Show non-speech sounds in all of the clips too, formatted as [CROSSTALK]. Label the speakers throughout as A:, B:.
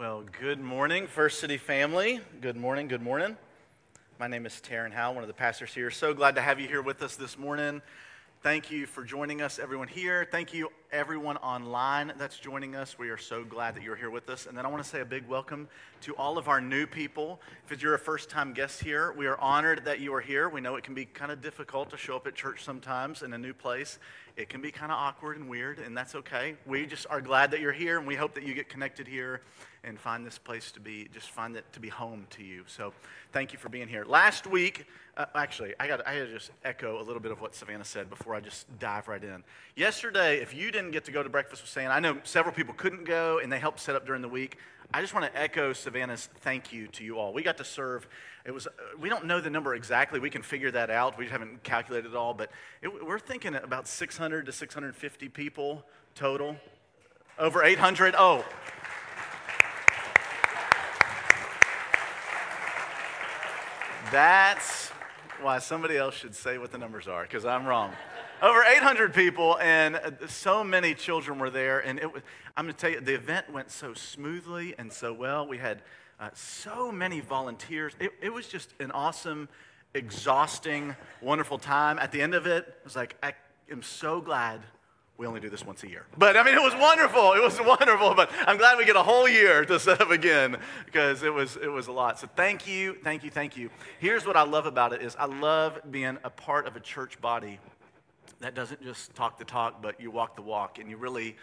A: Well, good morning, First City family. Good morning, good morning. My name is Taryn Howe, one of the pastors here. So glad to have you here with us this morning. Thank you for joining us, everyone here. Thank you, everyone online that's joining us. We are so glad that you're here with us. And then I want to say a big welcome to all of our new people. If you're a first time guest here, we are honored that you are here. We know it can be kind of difficult to show up at church sometimes in a new place. It can be kind of awkward and weird, and that's okay. We just are glad that you're here, and we hope that you get connected here and find this place to be, just find it to be home to you. So thank you for being here. Last week, uh, actually, I got I got to just echo a little bit of what Savannah said before I just dive right in. Yesterday, if you didn't get to go to breakfast with Santa, I know several people couldn't go, and they helped set up during the week. I just want to echo Savannah's thank you to you all. We got to serve. It was. We don't know the number exactly. We can figure that out. We haven't calculated it all, but it, we're thinking about 600 to 650 people total. Over 800. Oh. That's why somebody else should say what the numbers are, because I'm wrong. Over 800 people, and so many children were there. And it was, I'm going to tell you, the event went so smoothly and so well. We had uh, so many volunteers. It, it was just an awesome, exhausting, wonderful time. At the end of it, I was like, I am so glad we only do this once a year. But I mean, it was wonderful. It was [LAUGHS] wonderful. But I'm glad we get a whole year to set up again because it was, it was a lot. So thank you, thank you, thank you. Here's what I love about it is I love being a part of a church body that doesn't just talk the talk, but you walk the walk and you really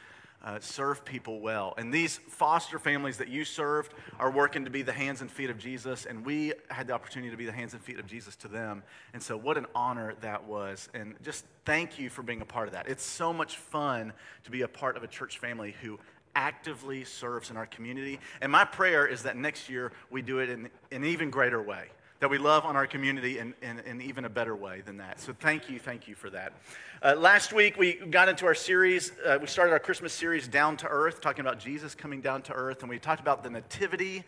A: uh, serve people well. And these foster families that you served are working to be the hands and feet of Jesus, and we had the opportunity to be the hands and feet of Jesus to them. And so, what an honor that was. And just thank you for being a part of that. It's so much fun to be a part of a church family who actively serves in our community. And my prayer is that next year we do it in, in an even greater way that we love on our community in, in, in, even a better way than that. So thank you, thank you for that. Uh, last week, we got into our series. Uh, we started our Christmas series, Down to Earth, talking about Jesus coming down to earth. And we talked about the Nativity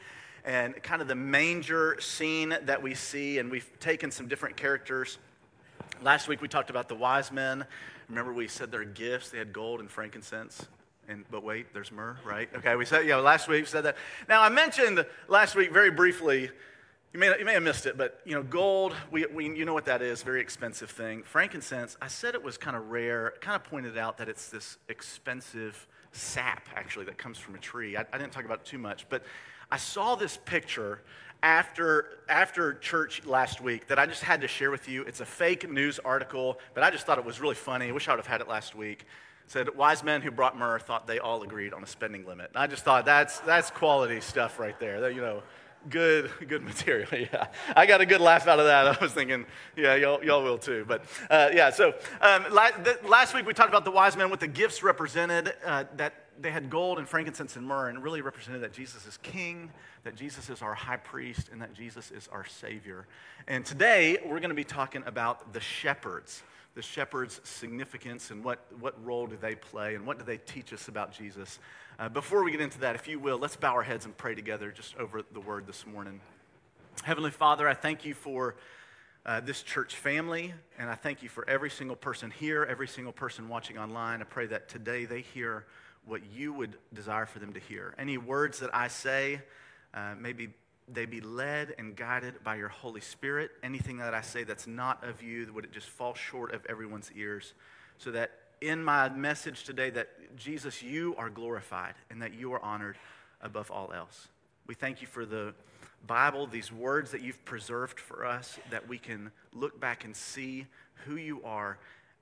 A: and kind of the manger scene that we see. And we've taken some different characters. Last week, we talked about the wise men. Remember, we said their gifts, they had gold and frankincense. And, but wait, there's myrrh, right? Okay, we said, yeah, last week we said that. Now, I mentioned last week very briefly you may, you may have missed it, but you know, gold, we, we, you know what that is, very expensive thing. Frankincense, I said it was kind of rare, kind of pointed out that it's this expensive sap, actually, that comes from a tree. I, I didn't talk about it too much, but I saw this picture after, after church last week that I just had to share with you. It's a fake news article, but I just thought it was really funny. I wish I would have had it last week. It said, wise men who brought myrrh thought they all agreed on a spending limit. And I just thought that's, that's quality stuff right there. That, you know, good, good material. [LAUGHS] Yeah, I got a good laugh out of that. I was thinking, yeah, y'all, y'all will too. But uh, yeah, so um, la- last week we talked about the wise men, what the gifts represented. Uh, that they had gold and frankincense and myrrh, and really represented that Jesus is King, that Jesus is our High Priest, and that Jesus is our Savior. And today we're going to be talking about the shepherds the shepherd's significance and what, what role do they play and what do they teach us about Jesus. Uh, before we get into that, if you will, let's bow our heads and pray together just over the word this morning. Heavenly Father, I thank you for uh, this church family, and I thank you for every single person here, every single person watching online. I pray that today they hear what you would desire for them to hear. Any words that I say, uh, maybe they be led and guided by your Holy Spirit. Anything that I say that's not of you, would it just fall short of everyone's ears, so that in my message today that Jesus, you are glorified and that you are honored above all else. We thank you for the Bible, these words that you've preserved for us, that we can look back and see who you are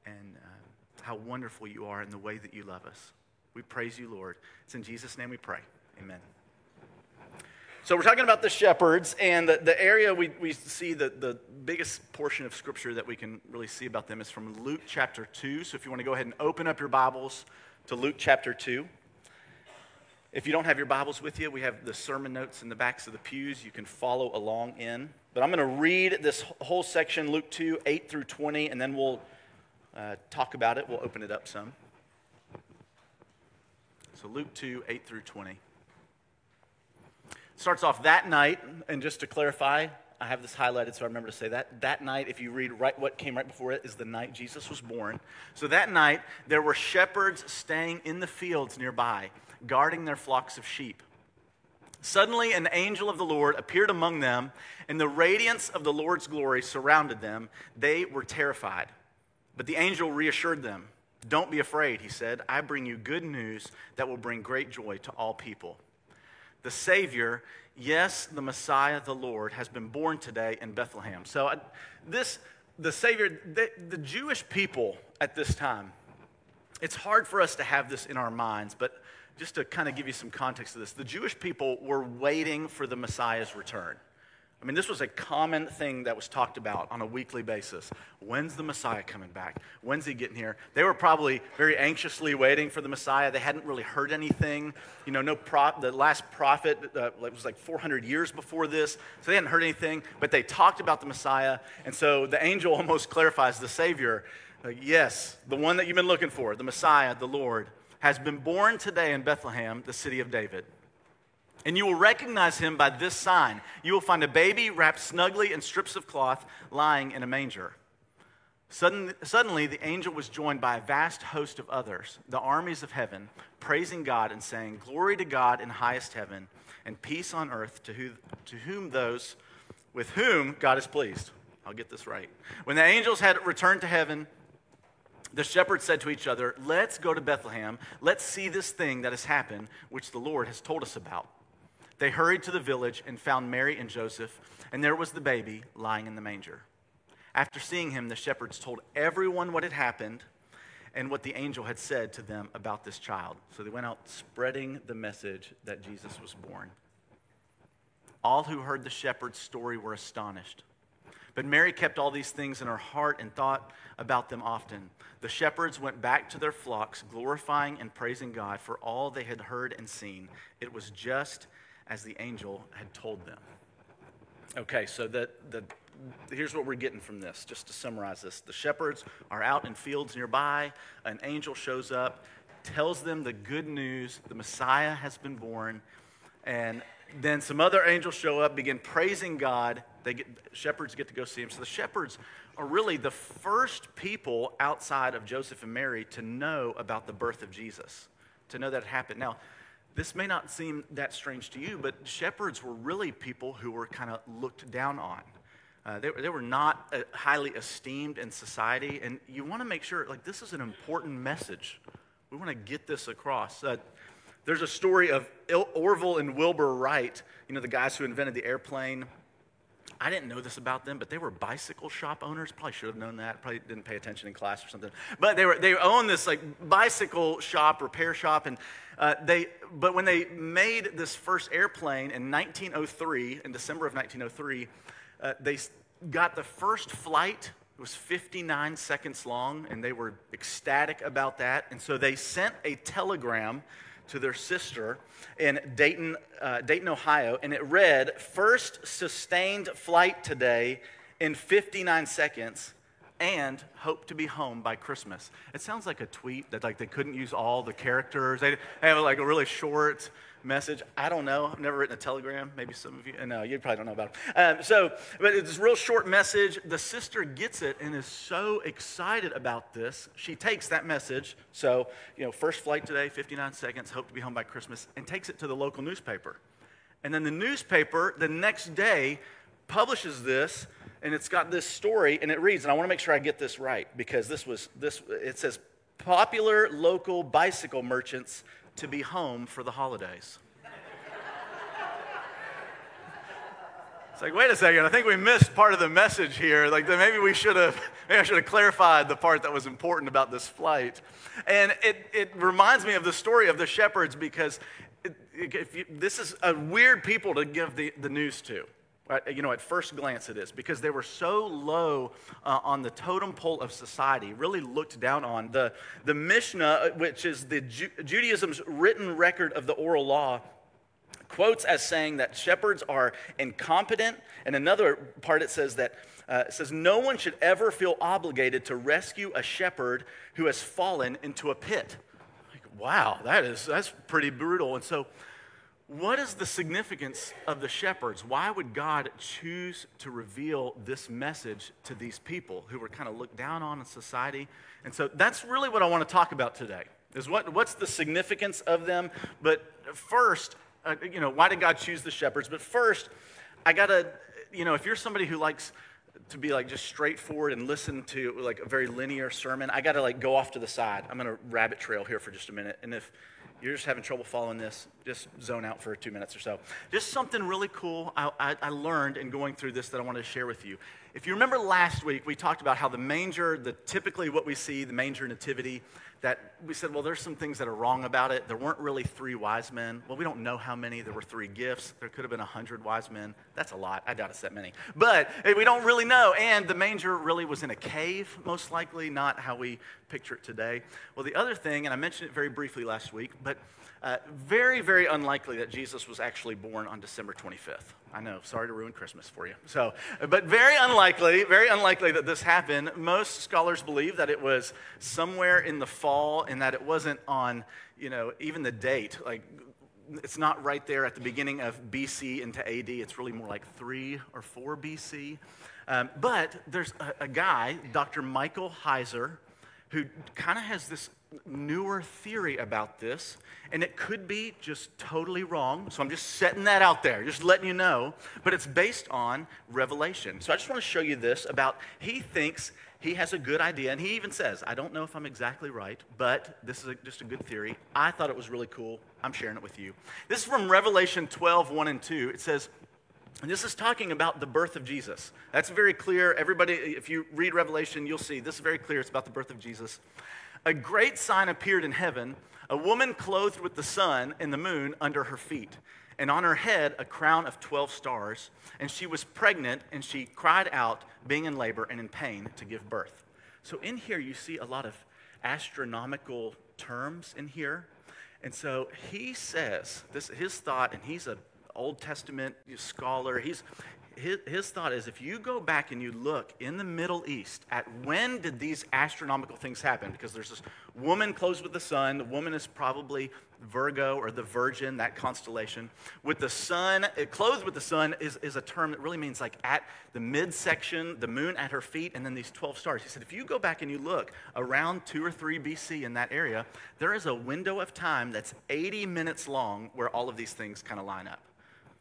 A: and uh, how wonderful you are in the way that you love us. We praise you, Lord. It's in Jesus' name we pray. Amen. So we're talking about the shepherds, and the, the area we, we see the, the biggest portion of scripture that we can really see about them is from Luke chapter 2. So if you want to go ahead and open up your Bibles to Luke chapter 2. If you don't have your Bibles with you, we have the sermon notes in the backs of the pews. You can follow along in. But I'm going to read this whole section, Luke 2, 8 through 20, and then we'll uh, talk about it. We'll open it up some. So Luke 2, 8 through 20 starts off that night, and just to clarify, I have this highlighted so I remember to say that. That night, if you read right, what came right before it, is the night Jesus was born. So that night, there were shepherds staying in the fields nearby, guarding their flocks of sheep. Suddenly, an angel of the Lord appeared among them, and the radiance of the Lord's glory surrounded them. They were terrified. But the angel reassured them. Don't be afraid, he said. I bring you good news that will bring great joy to all people. The Savior, yes, the Messiah, the Lord, has been born today in Bethlehem. So, uh, this, the Savior, the, the Jewish people at this time, it's hard for us to have this in our minds, but just to kind of give you some context to this, the Jewish people were waiting for the Messiah's return. I mean, this was a common thing that was talked about on a weekly basis. When's the Messiah coming back? When's he getting here? They were probably very anxiously waiting for the Messiah. They hadn't really heard anything. You know, no prop. The last prophet uh, was like 400 years before this, so they hadn't heard anything. But they talked about the Messiah, and so the angel [LAUGHS] almost clarifies the Savior. Like, yes, the one that you've been looking for, the Messiah, the Lord, has been born today in Bethlehem, the city of David. And you will recognize him by this sign. You will find a baby wrapped snugly in strips of cloth lying in a manger. Suddenly, suddenly, the angel was joined by a vast host of others, the armies of heaven, praising God and saying, Glory to God in highest heaven, and peace on earth to, who, to whom those with whom God is pleased. I'll get this right. When the angels had returned to heaven, the shepherds said to each other, Let's go to Bethlehem. Let's see this thing that has happened, which the Lord has told us about. They hurried to the village and found Mary and Joseph, and there was the baby lying in the manger. After seeing him, the shepherds told everyone what had happened and what the angel had said to them about this child. So they went out spreading the message that Jesus was born. All who heard the shepherd's story were astonished. But Mary kept all these things in her heart and thought about them often. The shepherds went back to their flocks, glorifying and praising God for all they had heard and seen. It was just as the angel had told them. Okay, so the, the, here's what we're getting from this, just to summarize this. The shepherds are out in fields nearby. An angel shows up, tells them the good news the Messiah has been born. And then some other angels show up, begin praising God. They get, shepherds get to go see him. So the shepherds are really the first people outside of Joseph and Mary to know about the birth of Jesus, to know that it happened. Now, this may not seem that strange to you, but shepherds were really people who were kind of looked down on. Uh, they, they, were not uh, highly esteemed in society, and you want to make sure, like, this is an important message. We want to get this across. Uh, there's a story of Il- Orville and Wilbur Wright, you know, the guys who invented the airplane. I didn't know this about them, but they were bicycle shop owners. Probably should have known that. Probably didn't pay attention in class or something. But they were they owned this like bicycle shop, repair shop, and uh, they. But when they made this first airplane in 1903, in December of 1903, uh, they got the first flight. It was 59 seconds long, and they were ecstatic about that. And so they sent a telegram to their sister in Dayton, uh, Dayton, Ohio, and it read, First sustained flight today in 59 seconds and hope to be home by Christmas. It sounds like a tweet that like they couldn't use all the characters. They have like a really short message. I don't know. I've never written a telegram. Maybe some of you. No, you probably don't know about it. Um, so, but it's a real short message. The sister gets it and is so excited about this. She takes that message. So, you know, first flight today, 59 seconds, hope to be home by Christmas, and takes it to the local newspaper. And then the newspaper the next day publishes this and it's got this story and it reads and i want to make sure i get this right because this was this it says popular local bicycle merchants to be home for the holidays. It's like, wait a second, I think we missed part of the message here. Like, maybe we should have, maybe I should have clarified the part that was important about this flight. And it, it reminds me of the story of the shepherds because it, you, this is a weird people to give the, the news to. You know, at first glance it is, because they were so low uh, on the totem pole of society, really looked down on. The, the Mishnah, uh, which is the Ju- Judaism's written record of the oral law, quotes as saying that shepherds are incompetent. And another part it says that uh, it says no one should ever feel obligated to rescue a shepherd who has fallen into a pit. Like, wow, that is that's pretty brutal. And so what is the significance of the shepherds? Why would God choose to reveal this message to these people who were kind of looked down on in society? And so that's really what I want to talk about today. Is what, what's the significance of them? But first, uh, you know, why did God choose the shepherds? But first, I got to, you know, if you're somebody who likes to be like just straightforward and listen to like a very linear sermon, I got to like go off to the side. I'm going to rabbit trail here for just a minute. And if you're just having trouble following this, just zone out for two minutes or so. Just something really cool I, I, I learned in going through this that I want to share with you. If you remember last week, we talked about how the manger, the typically what we see, the manger nativity, that we said, well, there's some things that are wrong about it. There weren't really three wise men. Well, we don't know how many. There were three gifts. There could have been a hundred wise men. That's a lot. I doubt it's that many. But we don't really know. And the manger really was in a cave, most likely, not how we picture it today. Well, the other thing, and I mentioned it very briefly last week, but uh, very, very unlikely that Jesus was actually born on December 25th. I know, sorry to ruin Christmas for you. So, but very unlikely, very unlikely that this happened. Most scholars believe that it was somewhere in the fall and that it wasn't on, you know, even the date. Like, it's not right there at the beginning of BC into AD. It's really more like 3 or 4 BC. Um, but there's a, a guy, Dr. Michael Heiser, who kind of has this newer theory about this, and it could be just totally wrong. So I'm just setting that out there, just letting you know. But it's based on revelation. So I just want to show you this about he thinks he has a good idea, and he even says, I don't know if I'm exactly right, but this is a, just a good theory. I thought it was really cool. I'm sharing it with you. This is from Revelation 12, 1 and 2. It says, and this is talking about the birth of Jesus. That's very clear. Everybody, if you read Revelation, you'll see this is very clear. It's about the birth of Jesus. A great sign appeared in heaven a woman clothed with the sun and the moon under her feet, and on her head a crown of 12 stars. And she was pregnant, and she cried out, being in labor and in pain, to give birth. So in here, you see a lot of astronomical terms in here. And so he says, this his thought, and he's an Old Testament scholar. He's, his, his thought is if you go back and you look in the Middle East at when did these astronomical things happen, because there's this woman clothed with the sun, the woman is probably Virgo or the Virgin, that constellation. With the sun, eh, clothed with the sun is, is a term that really means like at the midsection, the moon at her feet, and then these 12 stars. He said, if you go back and you look around 2 or 3 BC in that area, there is a window of time that's 80 minutes long where all of these things kind of line up.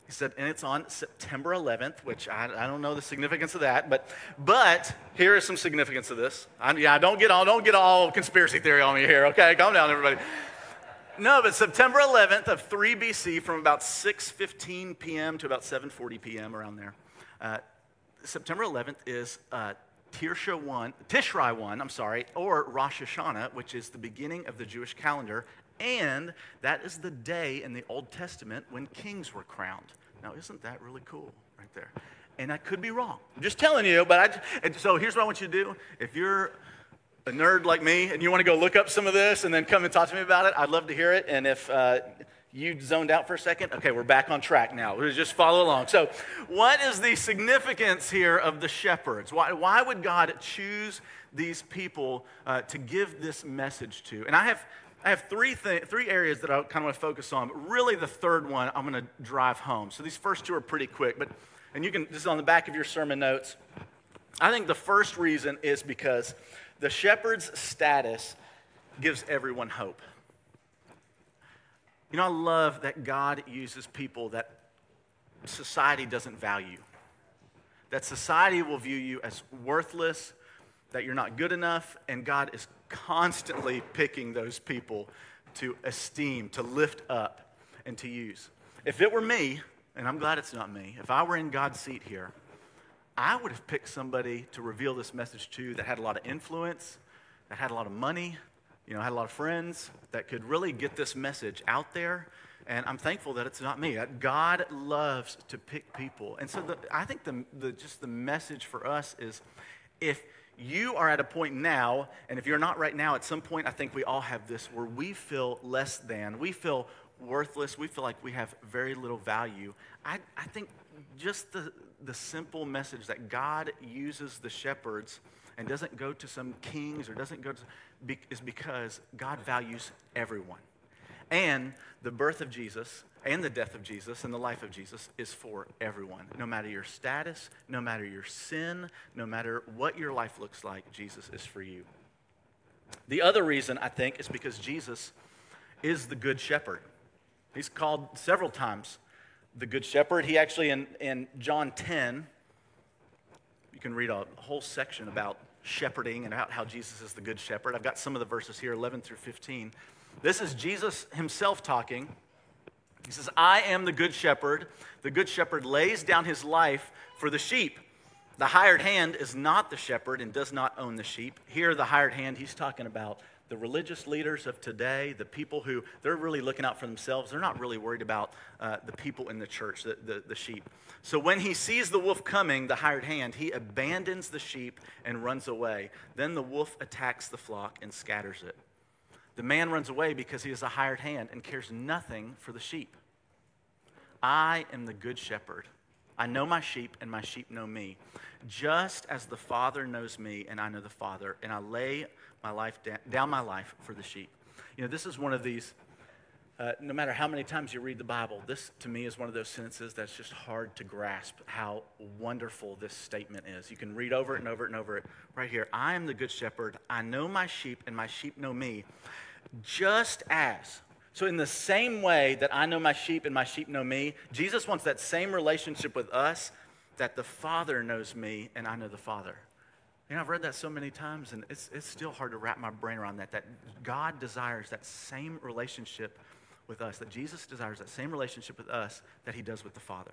A: He said, and it's on September 11th, which I, I don't know the significance of that, but, but here is some significance of this. I, yeah, don't get all, don't get all conspiracy theory on me here, okay? Calm down, everybody. No, but September 11th of 3 BC, from about 6:15 p.m. to about 7:40 p.m. around there. Uh, September 11th is uh, Tirsha 1, Tishrei 1, I'm sorry, or Rosh Hashanah, which is the beginning of the Jewish calendar, and that is the day in the Old Testament when kings were crowned. Now, isn't that really cool right there? And I could be wrong. I'm just telling you, but I, so here's what I want you to do. If you're a nerd like me and you want to go look up some of this and then come and talk to me about it, I'd love to hear it. And if uh, you zoned out for a second, okay, we're back on track now. We'll just follow along. So, what is the significance here of the shepherds? Why, why would God choose these people uh, to give this message to? And I have I have three, th- three areas that I kind of want to focus on. But really, the third one I'm going to drive home. So these first two are pretty quick. But and you can this is on the back of your sermon notes. I think the first reason is because the shepherd's status gives everyone hope. You know, I love that God uses people that society doesn't value. That society will view you as worthless, that you're not good enough, and God is constantly picking those people to esteem, to lift up, and to use. If it were me, and I'm glad it's not me, if I were in God's seat here, I would have picked somebody to reveal this message to that had a lot of influence, that had a lot of money, you know, had a lot of friends, that could really get this message out there. And I'm thankful that it's not me. Uh, God loves to pick people. And so the, I think the, the, just the message for us is if you are at a point now, and if you're not right now, at some point, I think we all have this where we feel less than, we feel worthless, we feel like we have very little value. I, I think just the, the simple message that God uses the shepherds and doesn't go to some kings or doesn't go to, is because God values everyone. And the birth of Jesus and the death of Jesus and the life of Jesus is for everyone. No matter your status, no matter your sin, no matter what your life looks like, Jesus is for you. The other reason, I think, is because Jesus is the good shepherd. He's called several times the Good Shepherd. He actually, in, in John 10, you can read a whole section about shepherding and about how Jesus is the Good Shepherd. I've got some of the verses here, 11 through 15. This is Jesus himself talking. He says, I am the Good Shepherd. The Good Shepherd lays down his life for the sheep. The hired hand is not the shepherd and does not own the sheep. Here, the hired hand, he's talking about the religious leaders of today, the people who they're really looking out for themselves, they're not really worried about uh, the people in the church, the, the, the sheep. So when he sees the wolf coming, the hired hand, he abandons the sheep and runs away. Then the wolf attacks the flock and scatters it. The man runs away because he is a hired hand and cares nothing for the sheep. I am the good shepherd. I know my sheep, and my sheep know me. Just as the Father knows me, and I know the Father, and I lay my life down, my life for the sheep. You know, this is one of these, uh, no matter how many times you read the Bible, this to me is one of those sentences that's just hard to grasp how wonderful this statement is. You can read over it and over it and over it right here. I am the good shepherd. I know my sheep, and my sheep know me. Just as so, in the same way that I know my sheep and my sheep know me, Jesus wants that same relationship with us that the Father knows me and I know the Father. You know, I've read that so many times, and it's, it's still hard to wrap my brain around that. That God desires that same relationship with us, that Jesus desires that same relationship with us that he does with the Father.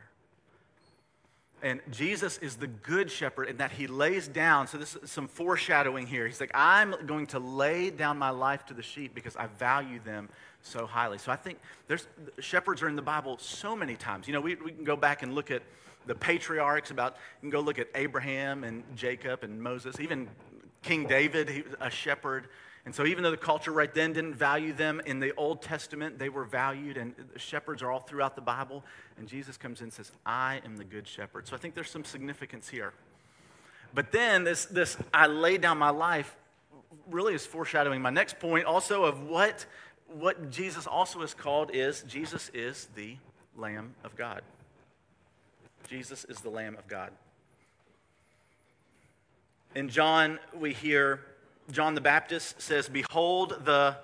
A: And Jesus is the good shepherd in that he lays down. So, this is some foreshadowing here. He's like, I'm going to lay down my life to the sheep because I value them so highly. So, I think there's shepherds are in the Bible so many times. You know, we, we can go back and look at the patriarchs about, you can go look at Abraham and Jacob and Moses, even King David, he was a shepherd. And so, even though the culture right then didn't value them in the Old Testament, they were valued, and shepherds are all throughout the Bible. And Jesus comes in and says, I am the good shepherd. So, I think there's some significance here. But then, this, this I lay down my life really is foreshadowing my next point also of what, what Jesus also is called is Jesus is the Lamb of God. Jesus is the Lamb of God. In John, we hear John the Baptist says, Behold the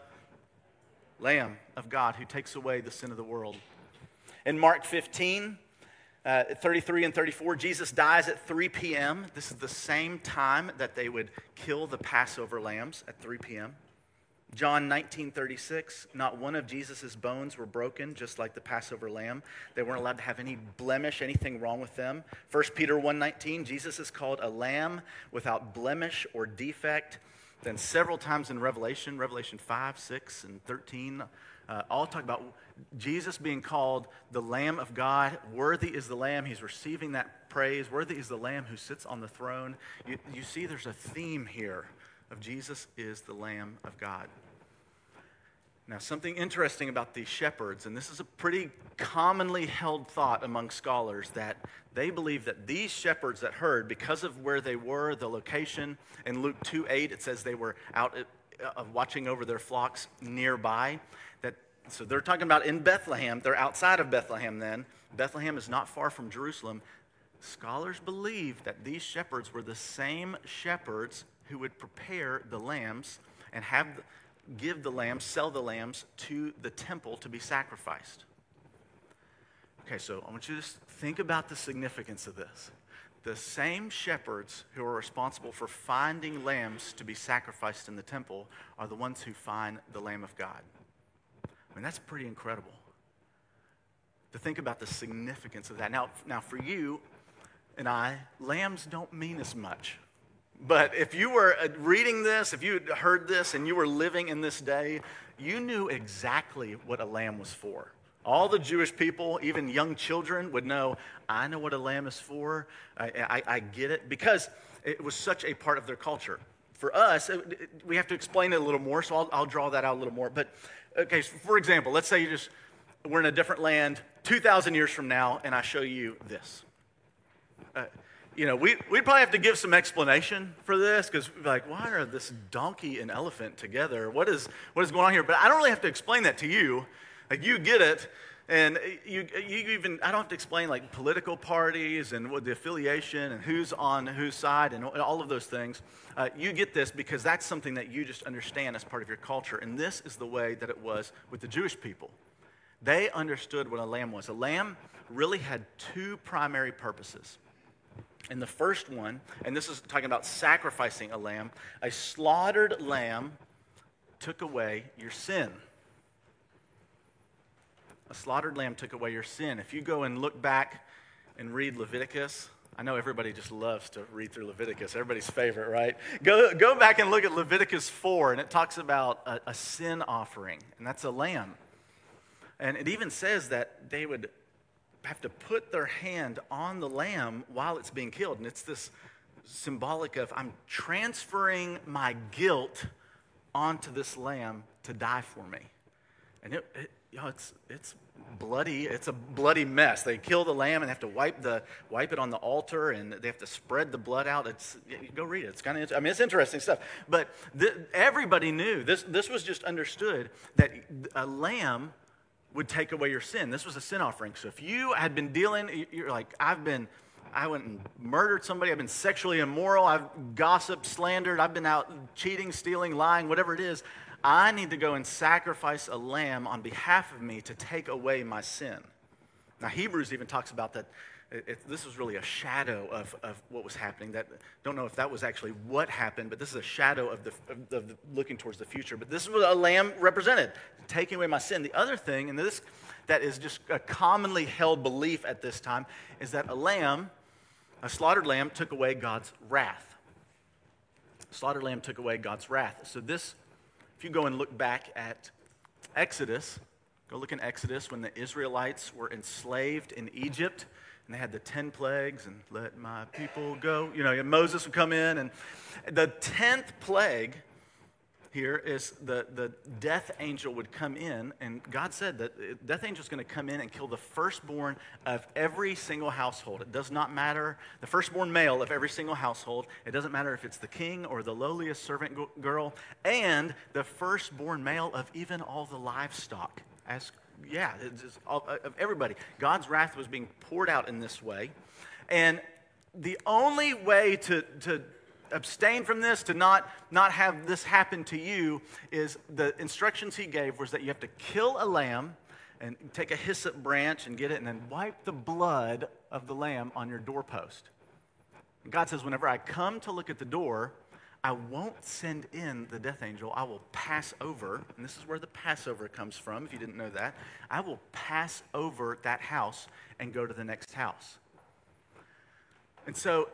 A: Lamb of God who takes away the sin of the world. In Mark 15, uh, 33 and 34, Jesus dies at 3 p.m. This is the same time that they would kill the Passover lambs at 3 p.m. John 19:36, not one of Jesus' bones were broken, just like the Passover lamb. They weren't allowed to have any blemish, anything wrong with them. 1 Peter 1:19, Jesus is called a lamb without blemish or defect. Then several times in Revelation, Revelation 5, 6, and 13, uh, all talk about Jesus being called the Lamb of God. Worthy is the Lamb. He's receiving that praise. Worthy is the Lamb who sits on the throne. You, you see, there's a theme here of Jesus is the Lamb of God. Now, something interesting about these shepherds, and this is a pretty commonly held thought among scholars, that they believe that these shepherds that heard, because of where they were, the location, in Luke 2 8, it says they were out uh, watching over their flocks nearby. That, so they're talking about in Bethlehem. They're outside of Bethlehem then. Bethlehem is not far from Jerusalem. Scholars believe that these shepherds were the same shepherds who would prepare the lambs and have give the lambs, sell the lambs to the temple to be sacrificed. Okay, so I want you to just think about the significance of this. The same shepherds who are responsible for finding lambs to be sacrificed in the temple are the ones who find the Lamb of God. I mean, that's pretty incredible to think about the significance of that. Now, now for you and I, lambs don't mean as much but if you were uh, reading this, if you heard this and you were living in this day, you knew exactly what a lamb was for. All the Jewish people, even young children, would know I know what a lamb is for. I, I, I get it because it was such a part of their culture. For us, it, it, we have to explain it a little more, so I'll, I'll draw that out a little more. But, okay, so for example, let's say you just, we're in a different land 2,000 years from now, and I show you this. Uh, you know, we, we'd probably have to give some explanation for this because, like, why are this donkey and elephant together? What is, what is going on here? But I don't really have to explain that to you. Like, you get it. And you, you even, I don't have to explain like political parties and what the affiliation and who's on whose side and all of those things. Uh, you get this because that's something that you just understand as part of your culture. And this is the way that it was with the Jewish people. They understood what a lamb was. A lamb really had two primary purposes. And the first one, and this is talking about sacrificing a lamb, a slaughtered lamb took away your sin. A slaughtered lamb took away your sin. If you go and look back and read Leviticus, I know everybody just loves to read through Leviticus, everybody's favorite, right? Go, go back and look at Leviticus 4, and it talks about a, a sin offering, and that's a lamb. And it even says that they would have to put their hand on the lamb while it's being killed. And it's this symbolic of I'm transferring my guilt onto this lamb to die for me. And it, it you know, it's, it's bloody. It's a bloody mess. They kill the lamb and have to wipe, the, wipe it on the altar and they have to spread the blood out. It's, go read it. It's kind of, I mean, it's interesting stuff. But everybody knew, this, this was just understood, that a lamb would take away your sin. This was a sin offering. So if you had been dealing, you're like, I've been, I went and murdered somebody, I've been sexually immoral, I've gossiped, slandered, I've been out cheating, stealing, lying, whatever it is, I need to go and sacrifice a lamb on behalf of me to take away my sin. Now, Hebrews even talks about that it, this was really a shadow of, of what was happening. That don't know if that was actually what happened, but this is a shadow of the, of, of the looking towards the future. But this is what a lamb represented, taking away my sin. The other thing, and this that is just a commonly held belief at this time, is that a lamb, a slaughtered lamb, took away God's wrath. A slaughtered lamb took away God's wrath. So this, if you go and look back at Exodus, go look in Exodus when the Israelites were enslaved in Egypt and they had the 10 plagues and let my people go. You know, Moses would come in, and the 10th plague here is the, the death angel would come in, and God said that death angel is going to come in and kill the firstborn of every single household. It does not matter, the firstborn male of every single household. It doesn't matter if it's the king or the lowliest servant girl, and the firstborn male of even all the livestock. Ask yeah, all, uh, of everybody. God's wrath was being poured out in this way. And the only way to, to abstain from this, to not, not have this happen to you, is the instructions he gave was that you have to kill a lamb and take a hyssop branch and get it and then wipe the blood of the lamb on your doorpost. God says, whenever I come to look at the door, I won't send in the death angel. I will pass over, and this is where the Passover comes from, if you didn't know that. I will pass over that house and go to the next house. And so,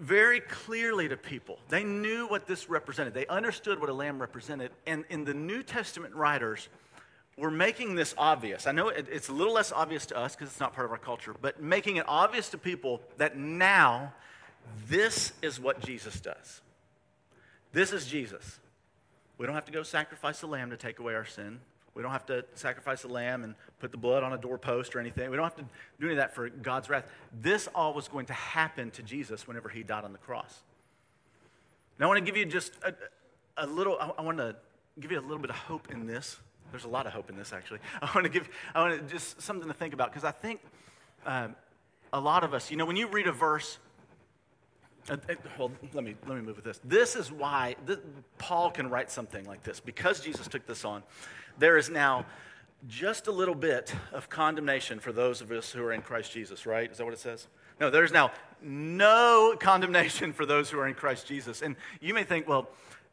A: very clearly to people, they knew what this represented. They understood what a lamb represented. And in the New Testament writers, we're making this obvious. I know it's a little less obvious to us because it's not part of our culture, but making it obvious to people that now this is what Jesus does. This is Jesus. We don't have to go sacrifice a lamb to take away our sin. We don't have to sacrifice a lamb and put the blood on a doorpost or anything. We don't have to do any of that for God's wrath. This all was going to happen to Jesus whenever he died on the cross. Now, I want to give you just a, a little, I, I want to give you a little bit of hope in this. There's a lot of hope in this, actually. [LAUGHS] I want to give, I want to just something to think about because I think um, a lot of us, you know, when you read a verse, uh, uh, well, let me, let me move with this. This is why this, Paul can write something like this. Because Jesus took this on, there is now just a little bit of condemnation for those of us who are in Christ Jesus, right? Is that what it says? No, there's now no condemnation for those who are in Christ Jesus. And you may think, well,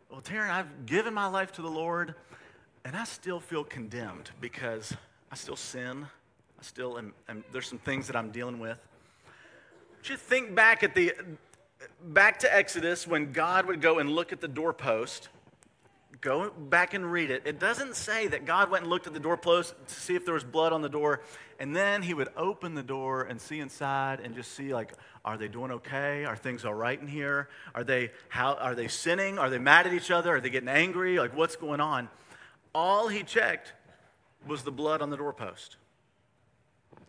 A: well, Taryn, I've given my life to the Lord, and I still feel condemned because I still sin. I still am, am there's some things that I'm dealing with. Just think back at the back to Exodus when God would go and look at the doorpost. Go back and read it. It doesn't say that God went and looked at the doorpost to see if there was blood on the door, and then he would open the door and see inside and just see like, are they doing okay? Are things all right in here? Are they how are they sinning? Are they mad at each other? Are they getting angry? Like what's going on? All he checked was the blood on the doorpost.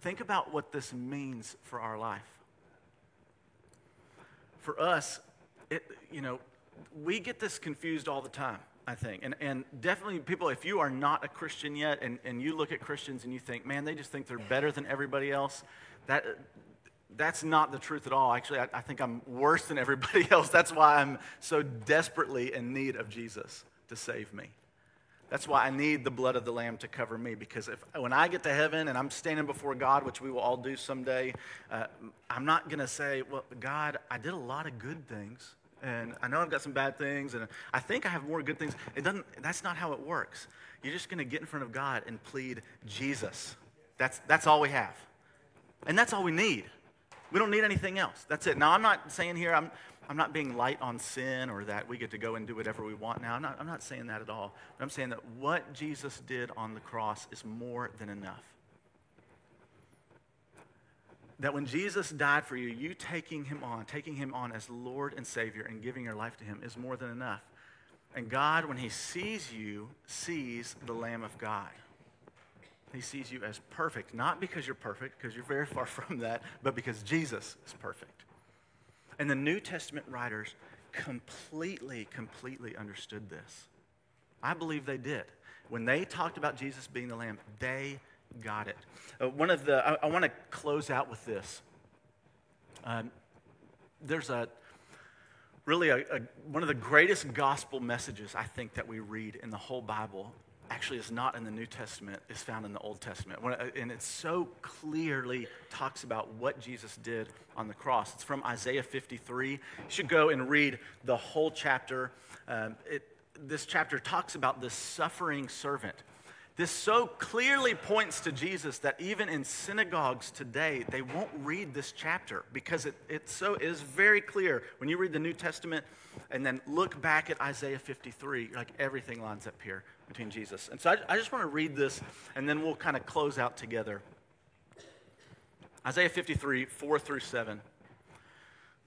A: Think about what this means for our life for us, it, you know, we get this confused all the time, I think. And, and definitely, people, if you are not a Christian yet and, and you look at Christians and you think, man, they just think they're better than everybody else, that, that's not the truth at all. Actually, I, I think I'm worse than everybody [LAUGHS] else. That's why I'm so desperately in need of Jesus to save me. That's why I need the blood of the Lamb to cover me. Because if, when I get to heaven and I'm standing before God, which we will all do someday, uh, I'm not going to say, Well, God, I did a lot of good things. And I know I've got some bad things, and I think I have more good things. It doesn't, that's not how it works. You're just going to get in front of God and plead Jesus. That's, that's all we have. And that's all we need. We don't need anything else. That's it. Now, I'm not saying here, I'm, I'm not being light on sin or that we get to go and do whatever we want now. I'm not, I'm not saying that at all. But I'm saying that what Jesus did on the cross is more than enough. That when Jesus died for you, you taking him on, taking him on as Lord and Savior and giving your life to him is more than enough. And God, when he sees you, sees the Lamb of God. He sees you as perfect, not because you're perfect, because you're very far [LAUGHS] from that, but because Jesus is perfect. And the New Testament writers completely, completely understood this. I believe they did. When they talked about Jesus being the Lamb, they got it. Uh, one of the, I, I want to close out with this. Um, there's a, really a, a, one of the greatest gospel messages I think that we read in the whole Bible actually is not in the New Testament, is found in the Old Testament. And it so clearly talks about what Jesus did on the cross. It's from Isaiah 53. You should go and read the whole chapter. Um, it, this chapter talks about this suffering servant. This so clearly points to Jesus that even in synagogues today, they won't read this chapter because it, it so is very clear. When you read the New Testament and then look back at Isaiah 53, like everything lines up here between Jesus. And so I, I just want to read this, and then we'll kind of close out together. Isaiah 53, 4 through 7.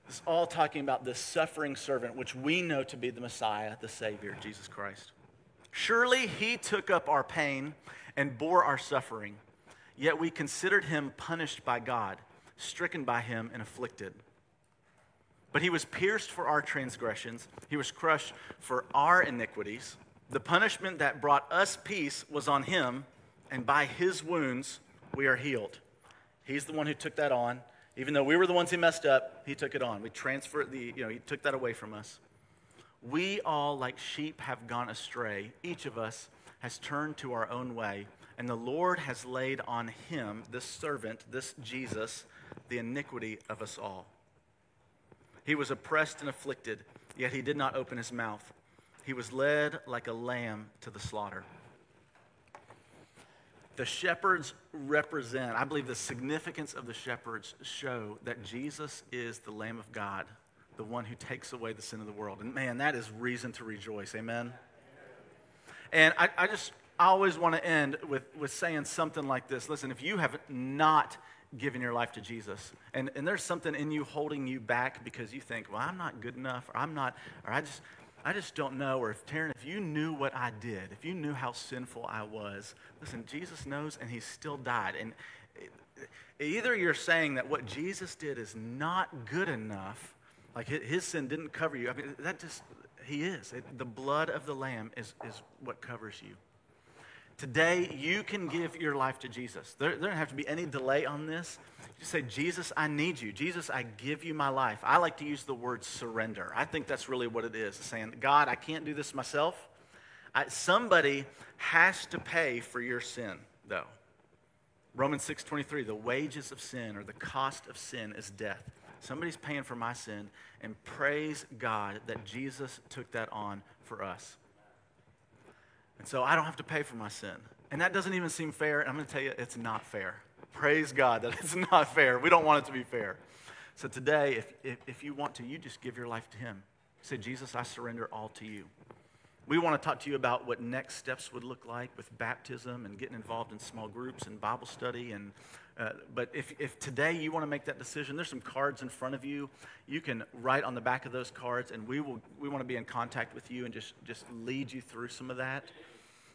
A: This is all talking about this suffering servant, which we know to be the Messiah, the Savior, Jesus Christ. Surely he took up our pain and bore our suffering, yet we considered him punished by God, stricken by him, and afflicted. But he was pierced for our transgressions, he was crushed for our iniquities. The punishment that brought us peace was on him, and by his wounds we are healed. He's the one who took that on. Even though we were the ones who messed up, he took it on. We transferred the, you know, he took that away from us. We all, like sheep, have gone astray. Each of us has turned to our own way, and the Lord has laid on him, this servant, this Jesus, the iniquity of us all. He was oppressed and afflicted, yet he did not open his mouth. He was led like a lamb to the slaughter. The shepherds represent, I believe the significance of the shepherds show that Jesus is the Lamb of God, the one who takes away the sin of the world. And man, that is reason to rejoice. Amen? And I, I just I always want to end with, with saying something like this. Listen, if you have not given your life to Jesus, and, and there's something in you holding you back because you think, well, I'm not good enough, or I'm not, or I just, I just don't know. Or if Taryn, if you knew what I did, if you knew how sinful I was, listen, Jesus knows and he still died. And either you're saying that what Jesus did is not good enough, like his sin didn't cover you. I mean, that just, he is. It, the blood of the Lamb is, is what covers you. Today, you can give your life to Jesus. There, there doesn't have to be any delay on this. You say, Jesus, I need you. Jesus, I give you my life. I like to use the word surrender. I think that's really what it is saying, God, I can't do this myself. I, somebody has to pay for your sin, though. Romans 6:23, the wages of sin or the cost of sin is death. Somebody's paying for my sin, and praise God that Jesus took that on for us. And so I don't have to pay for my sin. And that doesn't even seem fair. And I'm going to tell you, it's not fair. Praise God that it's [LAUGHS] not fair. We don't want it to be fair. So today, if, if, if you want to, you just give your life to Him. Say, Jesus, I surrender all to you. We want to talk to you about what next steps would look like with baptism and getting involved in small groups and Bible study. And, uh, but if, if today you want to make that decision, there's some cards in front of you. You can write on the back of those cards, and we, will, we want to be in contact with you and just, just lead you through some of that.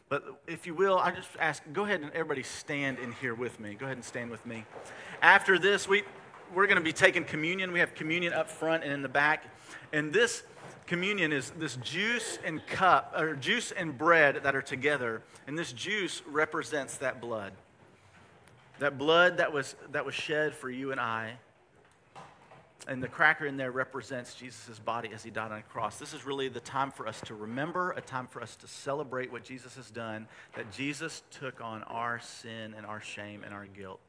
A: But if you will, I just ask, go ahead and everybody stand in here with me. Go ahead and stand with me. After this, we, we're going to be taking communion. We have communion up front and in the back. And this communion is this juice and cup, or juice and bread that are together. And this juice represents that blood. That blood that was, that was shed for you and I. and the cracker in there represents Jesus' body as he died on a cross. This is really the time for us to remember, a time for us to celebrate what Jesus has done, that Jesus took on our sin and our shame and our guilt.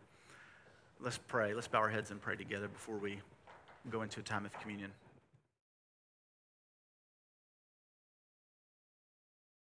A: Let's pray. Let's bow our heads and pray together before we go into a time of communion.